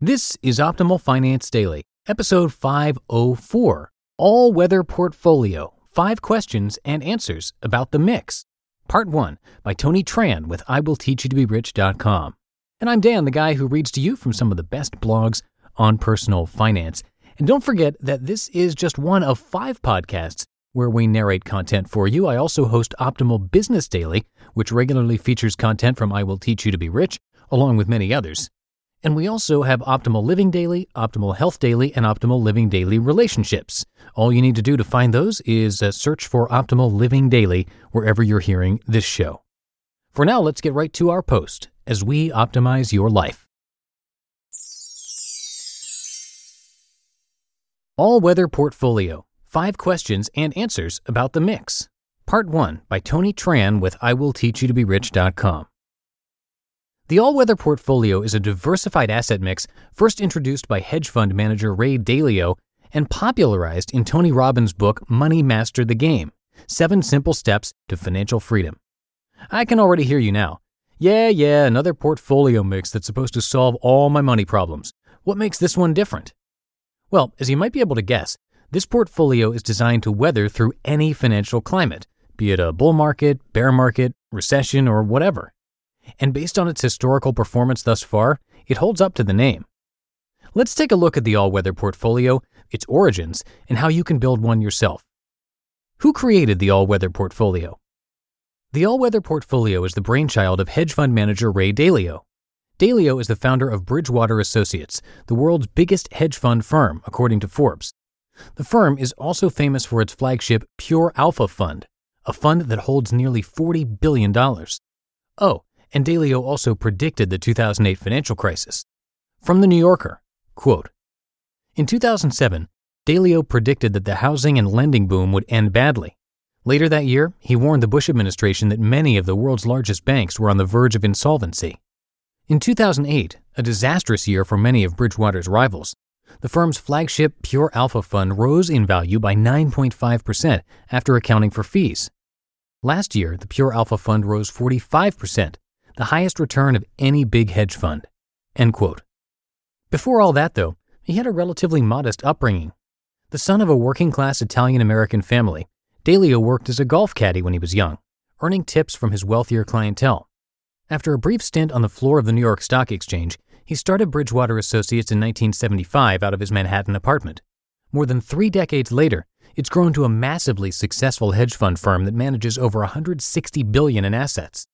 This is Optimal Finance Daily, episode 504 All Weather Portfolio Five Questions and Answers About the Mix. Part 1 by Tony Tran with IWillTeachYouToBeRich.com. And I'm Dan, the guy who reads to you from some of the best blogs on personal finance. And don't forget that this is just one of five podcasts where we narrate content for you. I also host Optimal Business Daily, which regularly features content from I Will Teach You to Be Rich, along with many others. And we also have Optimal Living Daily, Optimal Health Daily, and Optimal Living Daily Relationships. All you need to do to find those is uh, search for Optimal Living Daily wherever you're hearing this show. For now, let's get right to our post as we optimize your life. All Weather Portfolio Five Questions and Answers About the Mix. Part 1 by Tony Tran with IWillTeachYouToBeRich.com. The all weather portfolio is a diversified asset mix first introduced by hedge fund manager Ray Dalio and popularized in Tony Robbins' book Money Master the Game Seven Simple Steps to Financial Freedom. I can already hear you now. Yeah, yeah, another portfolio mix that's supposed to solve all my money problems. What makes this one different? Well, as you might be able to guess, this portfolio is designed to weather through any financial climate, be it a bull market, bear market, recession, or whatever and based on its historical performance thus far, it holds up to the name. Let's take a look at the all weather portfolio, its origins, and how you can build one yourself. Who created the all weather portfolio? The all weather portfolio is the brainchild of hedge fund manager Ray Dalio. Dalio is the founder of Bridgewater Associates, the world's biggest hedge fund firm, according to Forbes. The firm is also famous for its flagship Pure Alpha Fund, a fund that holds nearly $40 billion. Oh, and Dalio also predicted the 2008 financial crisis. From the New Yorker, quote, In 2007, Dalio predicted that the housing and lending boom would end badly. Later that year, he warned the Bush administration that many of the world's largest banks were on the verge of insolvency. In 2008, a disastrous year for many of Bridgewater's rivals, the firm's flagship Pure Alpha Fund rose in value by 9.5% after accounting for fees. Last year, the Pure Alpha Fund rose 45%, the highest return of any big hedge fund. End quote. Before all that, though, he had a relatively modest upbringing. The son of a working class Italian American family, Dalio worked as a golf caddy when he was young, earning tips from his wealthier clientele. After a brief stint on the floor of the New York Stock Exchange, he started Bridgewater Associates in 1975 out of his Manhattan apartment. More than three decades later, it's grown to a massively successful hedge fund firm that manages over 160 billion in assets.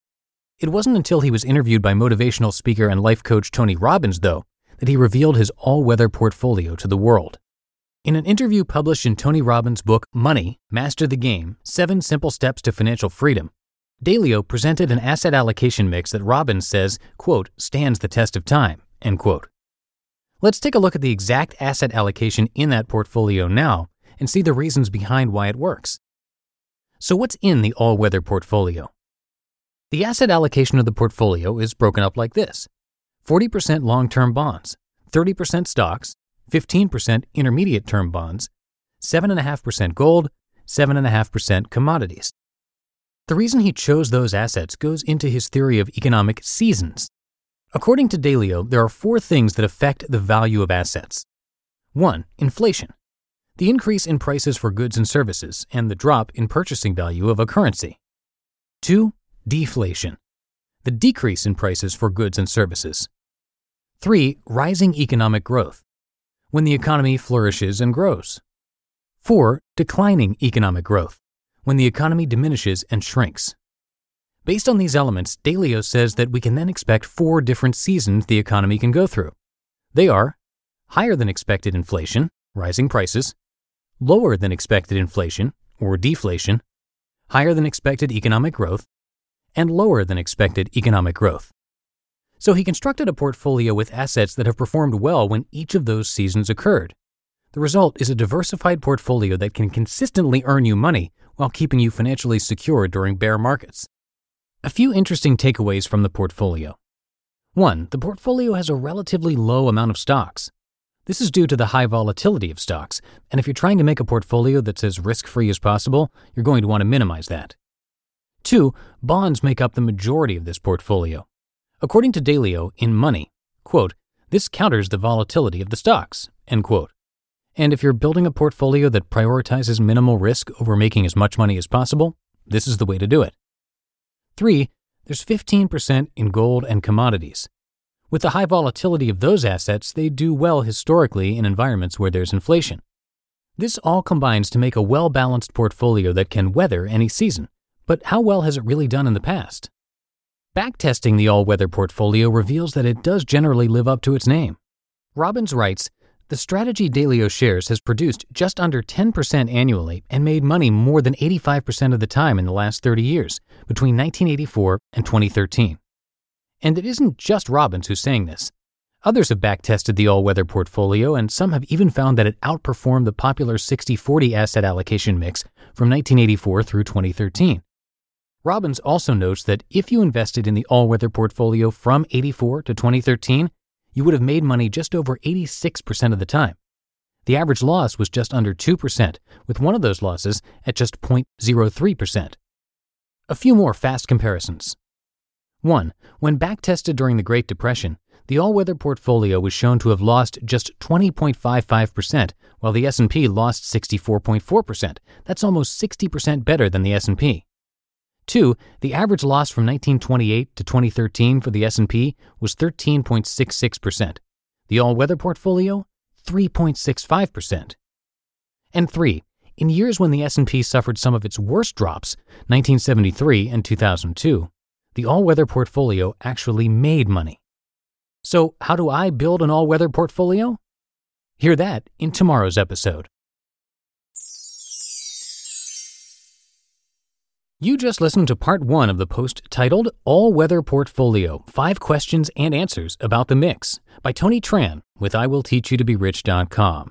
It wasn't until he was interviewed by motivational speaker and life coach Tony Robbins, though, that he revealed his all weather portfolio to the world. In an interview published in Tony Robbins' book Money, Master the Game Seven Simple Steps to Financial Freedom, Dalio presented an asset allocation mix that Robbins says, quote, stands the test of time, end quote. Let's take a look at the exact asset allocation in that portfolio now and see the reasons behind why it works. So, what's in the all weather portfolio? The asset allocation of the portfolio is broken up like this 40% long term bonds, 30% stocks, 15% intermediate term bonds, 7.5% gold, 7.5% commodities. The reason he chose those assets goes into his theory of economic seasons. According to Dalio, there are four things that affect the value of assets. 1. Inflation. the increase in prices for goods and services, and the drop in purchasing value of a currency. 2. Deflation, the decrease in prices for goods and services. 3. Rising economic growth, when the economy flourishes and grows. 4. Declining economic growth, when the economy diminishes and shrinks. Based on these elements, Dalio says that we can then expect four different seasons the economy can go through. They are higher than expected inflation, rising prices, lower than expected inflation, or deflation, higher than expected economic growth, and lower than expected economic growth. So he constructed a portfolio with assets that have performed well when each of those seasons occurred. The result is a diversified portfolio that can consistently earn you money while keeping you financially secure during bear markets. A few interesting takeaways from the portfolio. 1. The portfolio has a relatively low amount of stocks. This is due to the high volatility of stocks, and if you're trying to make a portfolio that's as risk free as possible, you're going to want to minimize that. 2. Bonds make up the majority of this portfolio. According to Dalio, in Money, quote, this counters the volatility of the stocks, end quote. And if you're building a portfolio that prioritizes minimal risk over making as much money as possible, this is the way to do it. 3. There's 15% in gold and commodities. With the high volatility of those assets, they do well historically in environments where there's inflation. This all combines to make a well balanced portfolio that can weather any season. But how well has it really done in the past? Backtesting the all weather portfolio reveals that it does generally live up to its name. Robbins writes The strategy Dalio shares has produced just under 10% annually and made money more than 85% of the time in the last 30 years, between 1984 and 2013. And it isn't just Robbins who's saying this. Others have backtested the all weather portfolio, and some have even found that it outperformed the popular 60 40 asset allocation mix from 1984 through 2013. Robbins also notes that if you invested in the all weather portfolio from 84 to 2013, you would have made money just over 86% of the time. The average loss was just under 2%, with one of those losses at just 0.03%. A few more fast comparisons. 1. When backtested during the Great Depression, the all-weather portfolio was shown to have lost just 20.55%, while the S&P lost 64.4%. That's almost 60% better than the S&P. 2. The average loss from 1928 to 2013 for the S&P was 13.66%. The all-weather portfolio, 3.65%. And 3. In years when the S&P suffered some of its worst drops, 1973 and 2002, the all weather portfolio actually made money. So, how do I build an all weather portfolio? Hear that in tomorrow's episode. You just listened to part one of the post titled All Weather Portfolio Five Questions and Answers About the Mix by Tony Tran with IWillTeachYouToBeRich.com.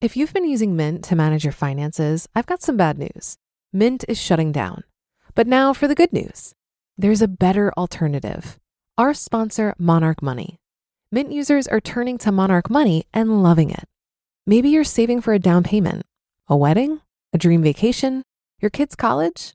If you've been using Mint to manage your finances, I've got some bad news. Mint is shutting down. But now for the good news there's a better alternative. Our sponsor, Monarch Money. Mint users are turning to Monarch Money and loving it. Maybe you're saving for a down payment, a wedding, a dream vacation, your kids' college.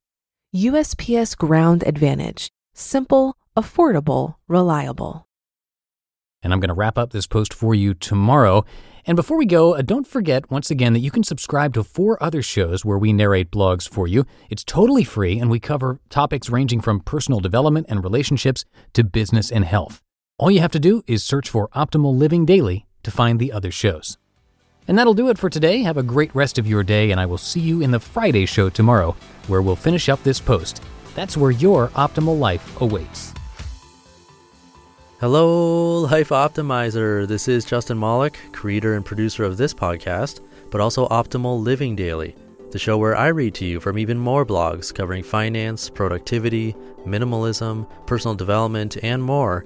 USPS Ground Advantage Simple, affordable, reliable. And I'm going to wrap up this post for you tomorrow. And before we go, uh, don't forget once again that you can subscribe to four other shows where we narrate blogs for you. It's totally free, and we cover topics ranging from personal development and relationships to business and health. All you have to do is search for Optimal Living Daily to find the other shows. And that'll do it for today. Have a great rest of your day, and I will see you in the Friday show tomorrow, where we'll finish up this post. That's where your optimal life awaits. Hello, Life Optimizer. This is Justin Malik, creator and producer of this podcast, but also Optimal Living Daily, the show where I read to you from even more blogs covering finance, productivity, minimalism, personal development, and more